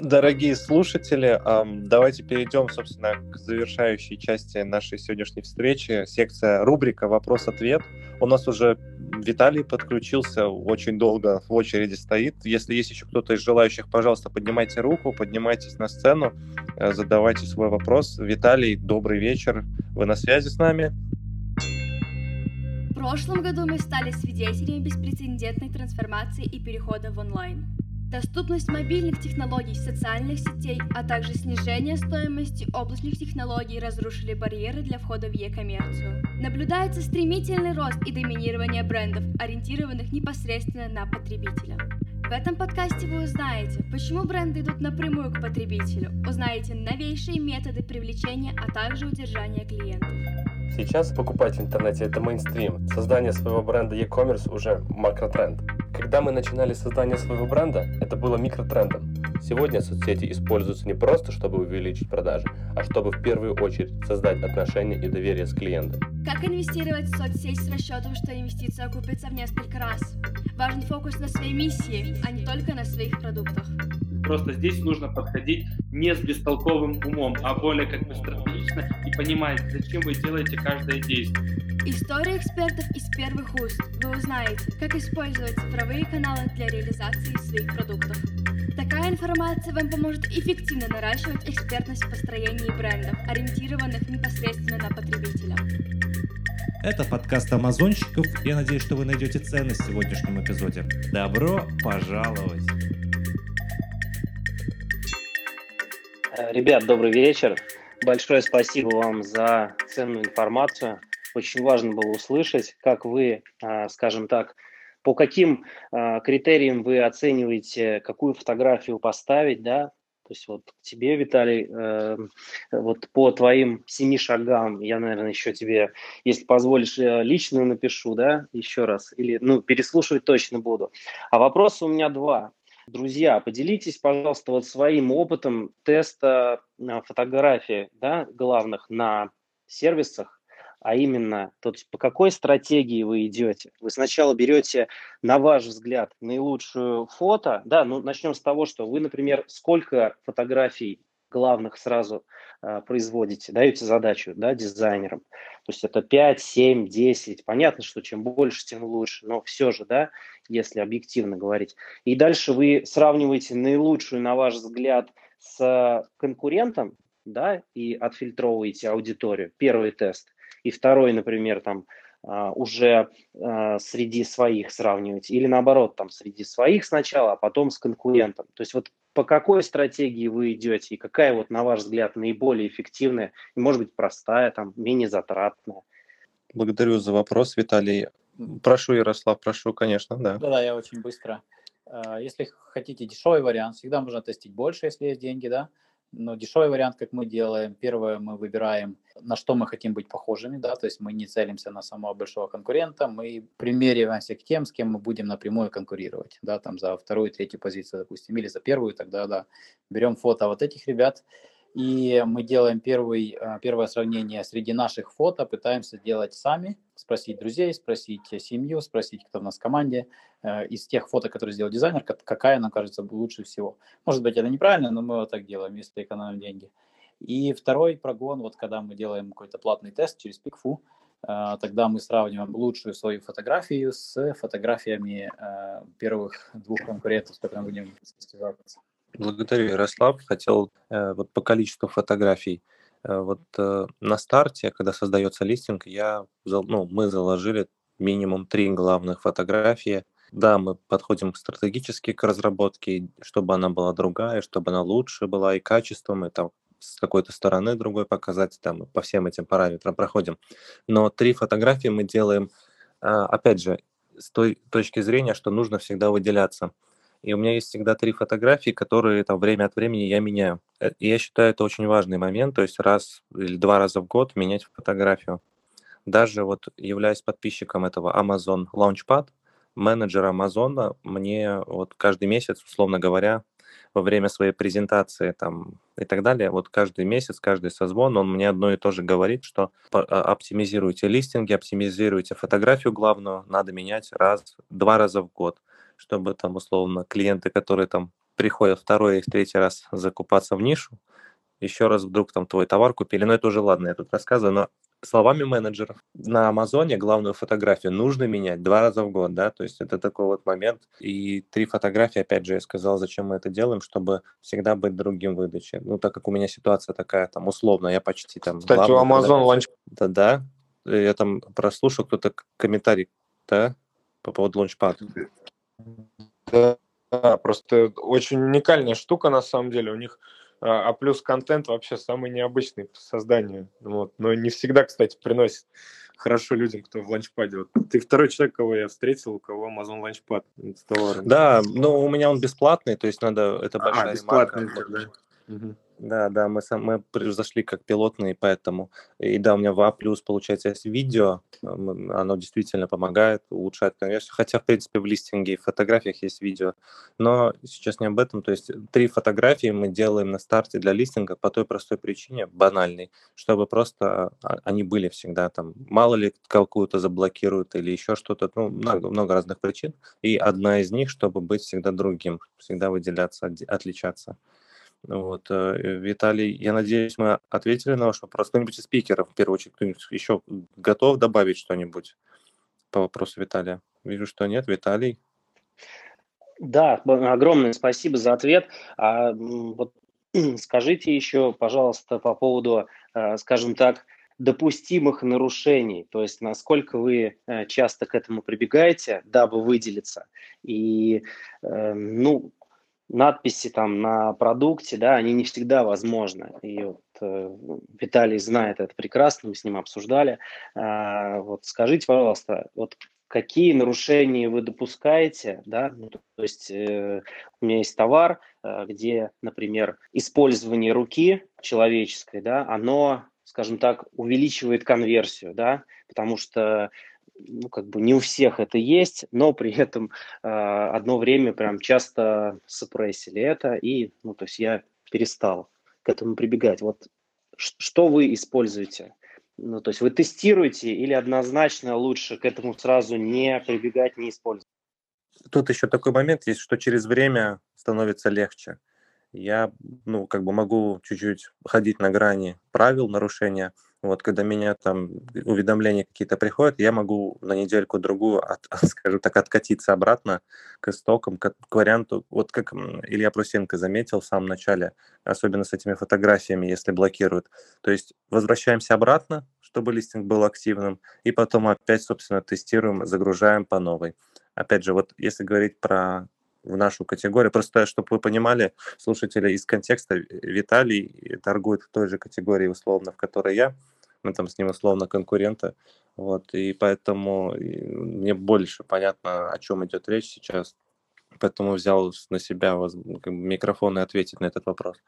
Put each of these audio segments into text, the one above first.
Дорогие слушатели, давайте перейдем, собственно, к завершающей части нашей сегодняшней встречи. Секция рубрика «Вопрос-ответ». У нас уже Виталий подключился, очень долго в очереди стоит. Если есть еще кто-то из желающих, пожалуйста, поднимайте руку, поднимайтесь на сцену, э, задавайте свой вопрос. Виталий, добрый вечер. Вы на связи с нами? В прошлом году мы стали свидетелями беспрецедентной трансформации и перехода в онлайн. Доступность мобильных технологий, социальных сетей, а также снижение стоимости облачных технологий разрушили барьеры для входа в e-коммерцию. Наблюдается стремительный рост и доминирование брендов, ориентированных непосредственно на потребителя. В этом подкасте вы узнаете, почему бренды идут напрямую к потребителю, узнаете новейшие методы привлечения, а также удержания клиентов. Сейчас покупать в интернете это мейнстрим. Создание своего бренда e-commerce уже макротренд. Когда мы начинали создание своего бренда, это было микротрендом. Сегодня соцсети используются не просто, чтобы увеличить продажи, а чтобы в первую очередь создать отношения и доверие с клиентом. Как инвестировать в соцсеть с расчетом, что инвестиция окупится в несколько раз? Важен фокус на своей миссии, а не только на своих продуктах. Просто здесь нужно подходить не с бестолковым умом, а более как бы стратегично и понимать, зачем вы делаете каждое действие. История экспертов из первых уст. Вы узнаете, как использовать цифровые каналы для реализации своих продуктов. Такая информация вам поможет эффективно наращивать экспертность в построении брендов, ориентированных непосредственно на потребителя. Это подкаст Амазонщиков. Я надеюсь, что вы найдете ценность в сегодняшнем эпизоде. Добро пожаловать! Ребят, добрый вечер. Большое спасибо вам за ценную информацию очень важно было услышать, как вы, а, скажем так, по каким а, критериям вы оцениваете, какую фотографию поставить, да, то есть вот тебе, Виталий, э, вот по твоим семи шагам, я, наверное, еще тебе, если позволишь, э, личную напишу, да, еще раз, или, ну, переслушивать точно буду. А вопросы у меня два. Друзья, поделитесь, пожалуйста, вот своим опытом теста а, фотографий, да, главных на сервисах, а именно, то по какой стратегии вы идете. Вы сначала берете, на ваш взгляд, наилучшую фото, да, ну начнем с того, что вы, например, сколько фотографий главных сразу э, производите, даете задачу да, дизайнерам. То есть это 5, 7, 10. Понятно, что чем больше, тем лучше, но все же, да, если объективно говорить. И дальше вы сравниваете наилучшую, на ваш взгляд, с конкурентом, да, и отфильтровываете аудиторию. Первый тест и второй, например, там а, уже а, среди своих сравнивать, или наоборот, там среди своих сначала, а потом с конкурентом. То есть вот по какой стратегии вы идете и какая вот, на ваш взгляд, наиболее эффективная, и, может быть, простая, там, менее затратная? Благодарю за вопрос, Виталий. Прошу, Ярослав, прошу, конечно, да. Да-да, я очень быстро. А, если хотите дешевый вариант, всегда можно тестить больше, если есть деньги, да. Но дешевый вариант, как мы делаем, первое, мы выбираем, на что мы хотим быть похожими, да, то есть мы не целимся на самого большого конкурента, мы примериваемся к тем, с кем мы будем напрямую конкурировать, да, там за вторую, третью позицию, допустим, или за первую, тогда, да, берем фото вот этих ребят, и мы делаем первый, а, первое сравнение среди наших фото, пытаемся делать сами, спросить друзей, спросить семью, спросить, кто у нас в команде, э, из тех фото, которые сделал дизайнер, какая нам кажется лучше всего. Может быть, это неправильно, но мы вот так делаем, если экономим деньги. И второй прогон, вот когда мы делаем какой-то платный тест через PickFu, э, тогда мы сравниваем лучшую свою фотографию с фотографиями э, первых двух конкурентов, с которыми будем состязаться. Благодарю, Ярослав. Хотел э, вот по количеству фотографий. Э, вот э, на старте, когда создается листинг, я, ну, мы заложили минимум три главных фотографии. Да, мы подходим стратегически к разработке, чтобы она была другая, чтобы она лучше была и качеством, и там с какой-то стороны другой показать, там по всем этим параметрам проходим. Но три фотографии мы делаем, опять же, с той точки зрения, что нужно всегда выделяться – и у меня есть всегда три фотографии, которые там время от времени я меняю. Э, и я считаю, это очень важный момент, то есть раз или два раза в год менять фотографию. Даже вот являясь подписчиком этого Amazon Launchpad, менеджер Амазона мне вот каждый месяц, условно говоря, во время своей презентации там и так далее, вот каждый месяц, каждый созвон, он мне одно и то же говорит, что а, оптимизируйте листинги, оптимизируйте фотографию главную, надо менять раз, два раза в год чтобы там условно клиенты, которые там приходят второй и третий раз закупаться в нишу, еще раз вдруг там твой товар купили, но это уже ладно, я тут рассказываю, но словами менеджеров, на Амазоне главную фотографию нужно менять два раза в год, да, то есть это такой вот момент. И три фотографии, опять же, я сказал, зачем мы это делаем, чтобы всегда быть другим выдаче. Ну, так как у меня ситуация такая, там, условно, я почти там... Кстати, у Amazon ланч... Да, да, я там прослушал, кто-то комментарий, да, по поводу лаунчпад. Да, просто очень уникальная штука, на самом деле. У них а, а плюс контент вообще самый необычный по созданию. Вот. Но не всегда, кстати, приносит хорошо людям, кто в ланчпаде. Вот ты второй человек, кого я встретил, у кого Amazon с товаром. Да, но у меня он бесплатный, то есть надо, это а, большая а, бесплатный, марка. Да. Угу. Да, да, мы, сам, мы зашли как пилотные, поэтому. И да, у меня в А+, получается, есть видео, оно действительно помогает, улучшает конверсию, хотя, в принципе, в листинге и в фотографиях есть видео, но сейчас не об этом, то есть три фотографии мы делаем на старте для листинга по той простой причине, банальной, чтобы просто а, они были всегда там, мало ли какую-то заблокируют или еще что-то, ну, много, много разных причин, и одна из них, чтобы быть всегда другим, всегда выделяться, отличаться. Вот, э, Виталий, я надеюсь, мы ответили на ваш вопрос. Кто-нибудь из спикеров, в первую очередь, кто-нибудь еще готов добавить что-нибудь по вопросу Виталия? Вижу, что нет. Виталий? Да, огромное спасибо за ответ. А, вот, скажите еще, пожалуйста, по поводу, э, скажем так, допустимых нарушений, то есть насколько вы э, часто к этому прибегаете, дабы выделиться. И, ну, надписи там на продукте, да, они не всегда возможны. И вот э, Виталий знает это прекрасно, мы с ним обсуждали. Э, вот скажите, пожалуйста, вот какие нарушения вы допускаете, да, ну, то есть э, у меня есть товар, э, где, например, использование руки человеческой, да, оно, скажем так, увеличивает конверсию, да, потому что ну, как бы не у всех это есть, но при этом э, одно время прям часто сопрессили это, и, ну, то есть я перестал к этому прибегать. Вот что вы используете? Ну, то есть вы тестируете или однозначно лучше к этому сразу не прибегать, не использовать? Тут еще такой момент есть, что через время становится легче. Я, ну, как бы могу чуть-чуть ходить на грани правил нарушения, вот, когда меня там уведомления какие-то приходят, я могу на недельку-другую, от, скажем так, откатиться обратно к истокам, к, к варианту, вот как Илья Прусенко заметил в самом начале, особенно с этими фотографиями, если блокируют. То есть возвращаемся обратно, чтобы листинг был активным, и потом опять, собственно, тестируем, загружаем по новой. Опять же, вот если говорить про в нашу категорию. Просто, чтобы вы понимали, слушатели, из контекста Виталий торгует в той же категории, условно, в которой я. Мы там с ним условно конкуренты. Вот, и поэтому мне больше понятно, о чем идет речь сейчас. Поэтому взял на себя микрофон и ответить на этот вопрос.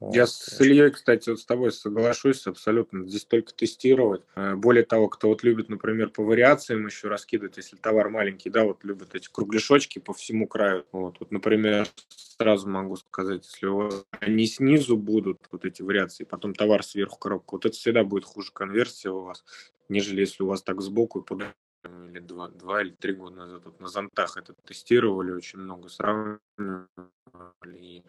Я с Ильей, кстати, вот с тобой соглашусь абсолютно. Здесь только тестировать. Э, более того, кто вот любит, например, по вариациям еще раскидывать, если товар маленький, да, вот любят эти кругляшочки по всему краю. Вот, вот например, сразу могу сказать, если у вас они снизу будут, вот эти вариации, потом товар сверху коробка, вот это всегда будет хуже конверсия у вас, нежели если у вас так сбоку и подальше или два, два или три года назад вот на зонтах это тестировали, очень много сравнивали. И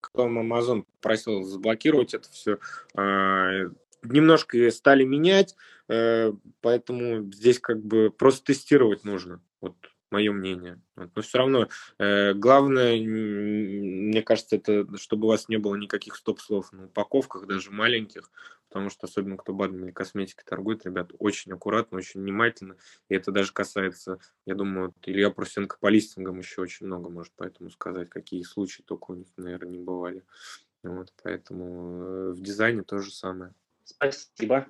потом Amazon просил заблокировать это все. А, немножко стали менять, э, поэтому здесь как бы просто тестировать нужно. Вот мое мнение. Но все равно э, главное, мне кажется, это чтобы у вас не было никаких стоп-слов на упаковках, даже маленьких, потому что особенно кто БАДом или косметикой торгует, ребят, очень аккуратно, очень внимательно. И это даже касается, я думаю, Илья Прусенко по листингам еще очень много может поэтому сказать, какие случаи только у них, наверное, не бывали. Вот, поэтому э, в дизайне то же самое. Спасибо.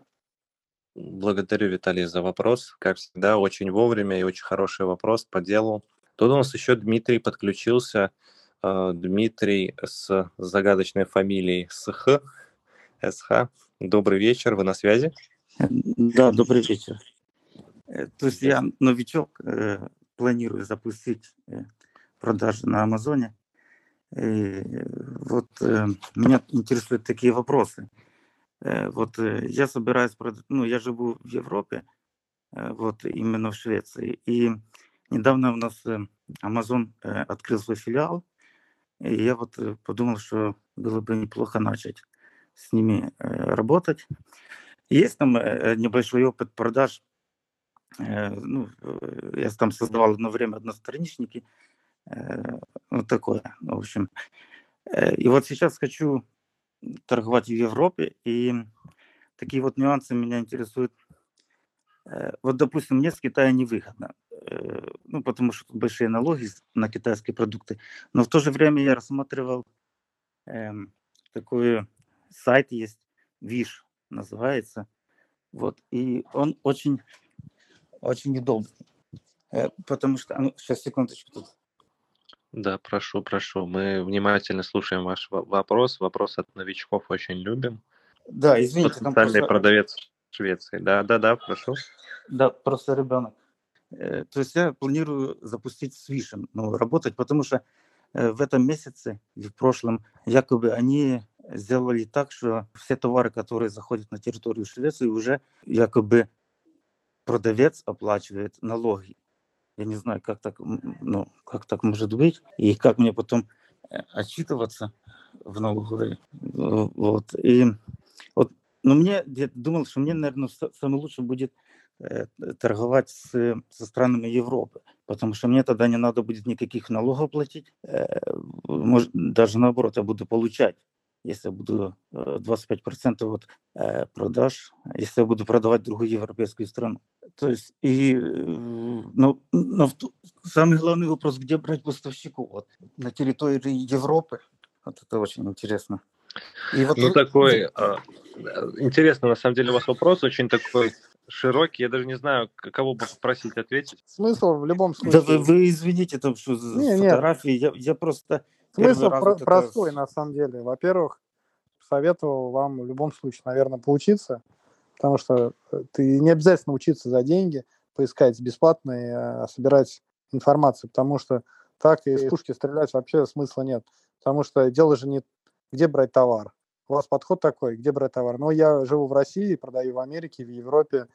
Благодарю, Виталий, за вопрос. Как всегда, очень вовремя и очень хороший вопрос по делу. Тут у нас еще Дмитрий подключился. Э, Дмитрий с загадочной фамилией СХ. СХ. Добрый вечер, вы на связи? Да, добрый вечер. Э, то есть я новичок, э, планирую запустить продажи на Амазоне. И вот меня интересуют такие вопросы. Э, вот э, я собираюсь, ну, я живу в Европе, э, вот именно в Швеции. И недавно у нас Amazon открыл свой филиал И я вот подумал, что было бы неплохо начать с ними работать. Есть там небольшой опыт продаж. Ну, я там создавал одно время одностраничники. Вот такое, в общем. И вот сейчас хочу торговать в Европе, и такие вот нюансы меня интересуют. Вот, допустим, мне с Китая невыгодно. Э, ну, потому что большие налоги на китайские продукты. Но в то же время я рассматривал э, такой сайт есть, Виш называется. Вот, и он очень, очень удобный. Э, потому что, ну, сейчас, секундочку тут. Да, прошу, прошу. Мы внимательно слушаем ваш вопрос. Вопрос от новичков очень любим. Да, извините. Потенциальный просто... продавец Швеции. Да, да, да, прошу. Да, просто ребенок Э, то есть я планирую запустить с Вишем, ну, работать, потому что э, в этом месяце и в прошлом якобы они сделали так, что все товары, которые заходят на территорию Швеции, уже якобы продавец оплачивает налоги. Я не знаю, как так, ну, как так может быть, и как мне потом э, отчитываться в налоговой. Вот. И вот, но мне, я думал, что мне, наверное, самое лучшее будет Э, торговать с, со странами Европы, потому что мне тогда не надо будет никаких налогов платить, э, может, даже наоборот, я буду получать, если я буду 25% от продаж, если я буду продавать другую европейскую страну. То есть, и, но, но самый главный вопрос, где брать поставщиков? Вот, на территории Европы, вот это очень интересно. И вот ну, такой, а, интересно, на самом деле, у вас вопрос очень такой широкий, я даже не знаю, кого бы попросить ответить. Смысл в любом случае. Да вы, вы извините, там что за не, фотографии, я, я просто... Смысл про- это... простой, на самом деле. Во-первых, советовал вам в любом случае, наверное, поучиться, потому что э, ты не обязательно учиться за деньги, поискать бесплатно и а, собирать информацию, потому что так из пушки стрелять вообще смысла нет. Потому что дело же не где брать товар, у вас подход такой, где брать товар? Ну, я живу в России, продаю в Америке, в Европе.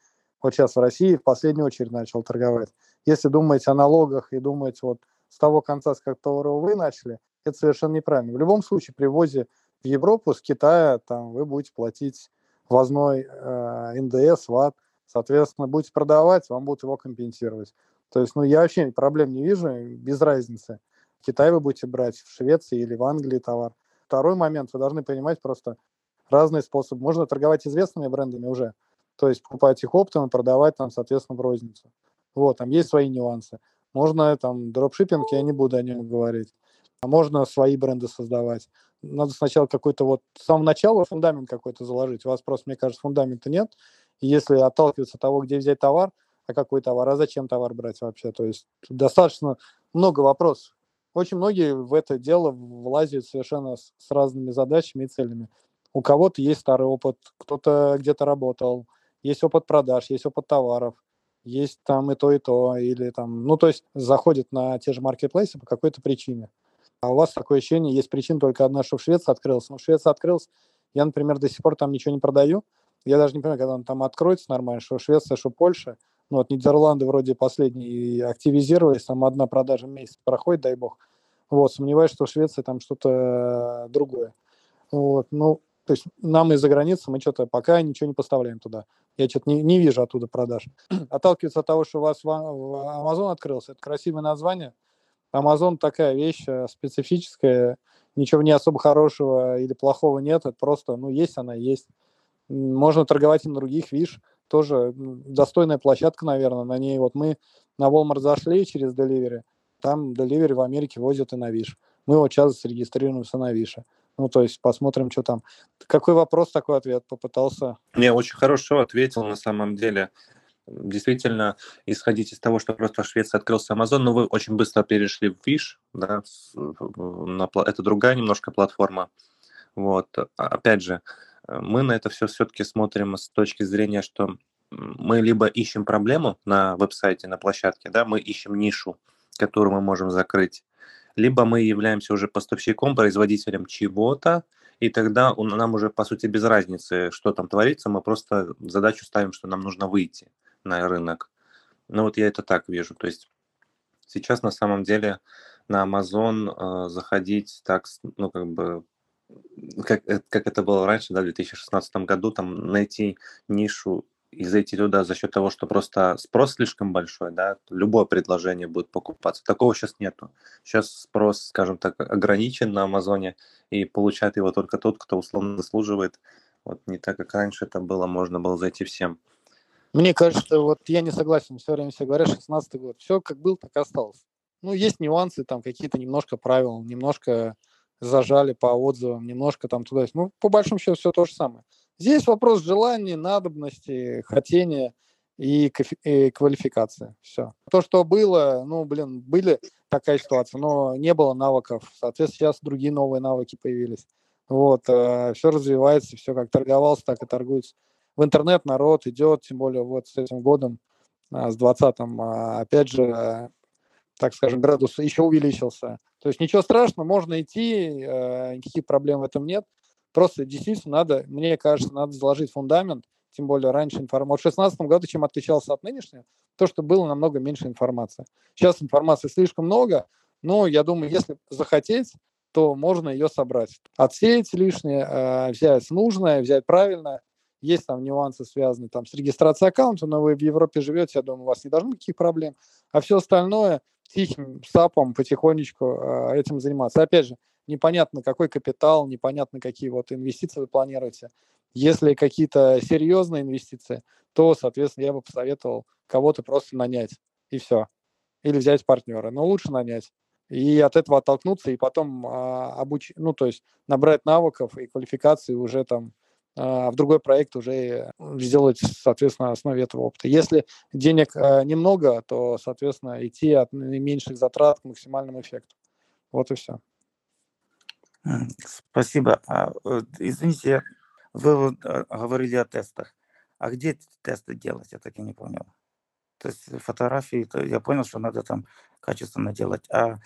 Вот сейчас в России в последнюю очередь начал торговать. Если думаете о налогах и думаете вот с того конца, с которого вы начали, это совершенно неправильно. В любом случае, при ввозе в Европу с Китая там вы будете платить ввозной э, НДС, ВАТ, соответственно, будете продавать, вам будут его компенсировать. То есть, ну, я вообще проблем не вижу, без разницы. Китай вы будете брать, в Швеции или в Англии товар. Второй момент, вы должны понимать просто разные способы. Можно торговать известными брендами уже, то есть покупать их оптом и продавать там, соответственно, в розницу. Вот, там есть свои нюансы. Можно там дропшиппинг, я не буду о нем говорить. А можно свои бренды создавать. Надо сначала какой-то вот с самого начала фундамент какой-то заложить. У вас просто, мне кажется, фундамента нет. Если отталкиваться от того, где взять товар, а какой товар, а зачем товар брать вообще, то есть достаточно много вопросов. Очень многие в это дело влазят совершенно с, с разными задачами и целями. У кого-то есть старый опыт, кто-то где-то работал, есть опыт продаж, есть опыт товаров, есть там и то, и то, или там, ну, то есть заходит на те же маркетплейсы по какой-то причине. А у вас такое ощущение, есть причина только одна, что в Швеции открылся. Но в Швеции открылся, я, например, до сих пор там ничего не продаю. Я даже не понимаю, когда он там откроется нормально, что Швеция, что Польша. Ну, вот Нидерланды вроде последние активизировались, там одна продажа в месяц проходит, дай бог. Вот, сомневаюсь, что в Швеции там что-то другое. Вот, ну, то есть нам из-за границы мы что-то пока ничего не поставляем туда. Я что-то не, не вижу оттуда продаж. Отталкиваться от того, что у вас в, в Amazon открылся, это красивое название. Amazon такая вещь э, специфическая, ничего не особо хорошего или плохого нет, это просто, ну, есть она, есть. Можно торговать и на других, видишь, тоже достойная площадка, наверное, на ней вот мы на Walmart зашли через Delivery, там Delivery в Америке возят и на Виш. Мы вот сейчас зарегистрируемся на Више. Ну, то есть посмотрим, что там. Какой вопрос, такой ответ попытался? Не, очень хорошо ответил на самом деле. Действительно, исходить из того, что просто в Швеции открылся Amazon, но вы очень быстро перешли в Wish, да, на, это другая немножко платформа. Вот. А, опять же, мы на это все все-таки смотрим с точки зрения, что мы либо ищем проблему на веб-сайте, на площадке, да, мы ищем нишу, которую мы можем закрыть, либо мы являемся уже поставщиком, производителем чего-то, и тогда нам уже, по сути, без разницы, что там творится, мы просто задачу ставим, что нам нужно выйти на рынок. Ну вот я это так вижу. То есть сейчас на самом деле на Amazon заходить так, ну, как бы как, как это было раньше, да, в 2016 году, там найти нишу и зайти туда за счет того, что просто спрос слишком большой, да, любое предложение будет покупаться. Такого сейчас нету. Сейчас спрос, скажем так, ограничен на Амазоне, и получает его только тот, кто условно заслуживает. Вот не так, как раньше это было, можно было зайти всем. Мне кажется, вот я не согласен, все время все говорят, 16 год, все как был, так и осталось. Ну, есть нюансы, там какие-то немножко правил, немножко зажали по отзывам, немножко там туда. Ну, по большому счету все то же самое. Здесь вопрос желания, надобности, хотения и, и квалификации. Все. То, что было, ну, блин, были такая ситуация, но не было навыков. Соответственно, сейчас другие новые навыки появились. Вот, э, все развивается, все как торговался, так и торгуется. В интернет народ идет, тем более вот с этим годом, э, с 20-м, э, опять же, так скажем, градус еще увеличился. То есть ничего страшного, можно идти, никаких проблем в этом нет. Просто действительно надо, мне кажется, надо заложить фундамент, тем более раньше информация. В 2016 году чем отличался от нынешнего? То, что было намного меньше информации. Сейчас информации слишком много, но я думаю, если захотеть, то можно ее собрать. Отсеять лишнее, взять нужное, взять правильное. Есть там нюансы, связанные там, с регистрацией аккаунта, но вы в Европе живете, я думаю, у вас не должно быть никаких проблем. А все остальное тихим сапом потихонечку э, этим заниматься. Опять же, непонятно, какой капитал, непонятно, какие вот инвестиции вы планируете. Если какие-то серьезные инвестиции, то, соответственно, я бы посоветовал кого-то просто нанять, и все. Или взять партнера, но лучше нанять. И от этого оттолкнуться, и потом а, обуч... ну, то есть набрать навыков и квалификации уже там в другой проект уже сделать, соответственно, на основе этого опыта. Если денег а, немного, то, соответственно, идти от наименьших затрат к максимальному эффекту. Вот и все. Спасибо. А, извините, вы а, говорили о тестах. А где тесты делать? Я так и не понял. То есть фотографии, то я понял, что надо там качественно делать. А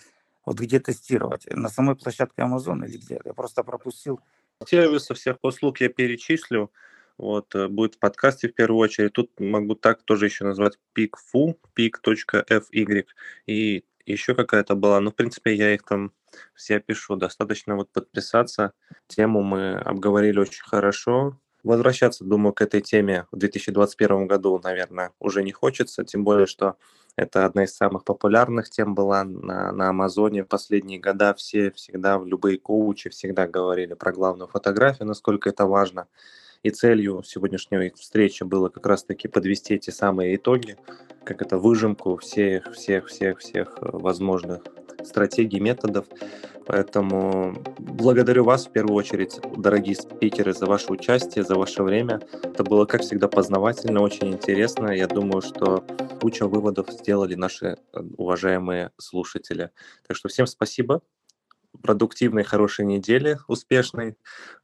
вот где тестировать? На самой площадке Amazon или где? Я просто пропустил. Сервисы всех услуг я перечислю. Вот, э, будет в подкасте в первую очередь. Тут могу так тоже еще назвать picfu, pic.fy. И еще какая-то была. Ну, в принципе, я их там все пишу. Достаточно вот подписаться. Тему мы обговорили очень хорошо. Возвращаться, думаю, к этой теме в 2021 году, наверное, уже не хочется, тем более, что это одна из самых популярных тем была на, на Амазоне. В последние года все всегда, любые коучи всегда говорили про главную фотографию, насколько это важно. И целью сегодняшней встречи было как раз-таки подвести эти самые итоги, как это выжимку всех, всех, всех, всех э, возможных стратегий, методов. Поэтому благодарю вас в первую очередь, дорогие спикеры, за ваше участие, за ваше время. Это было, как всегда, познавательно, очень интересно. Я думаю, что куча выводов сделали наши э, уважаемые слушатели. Так что всем спасибо продуктивной, хорошей недели, успешной,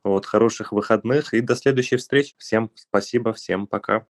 вот, хороших выходных и до следующей встречи. Всем спасибо, всем пока.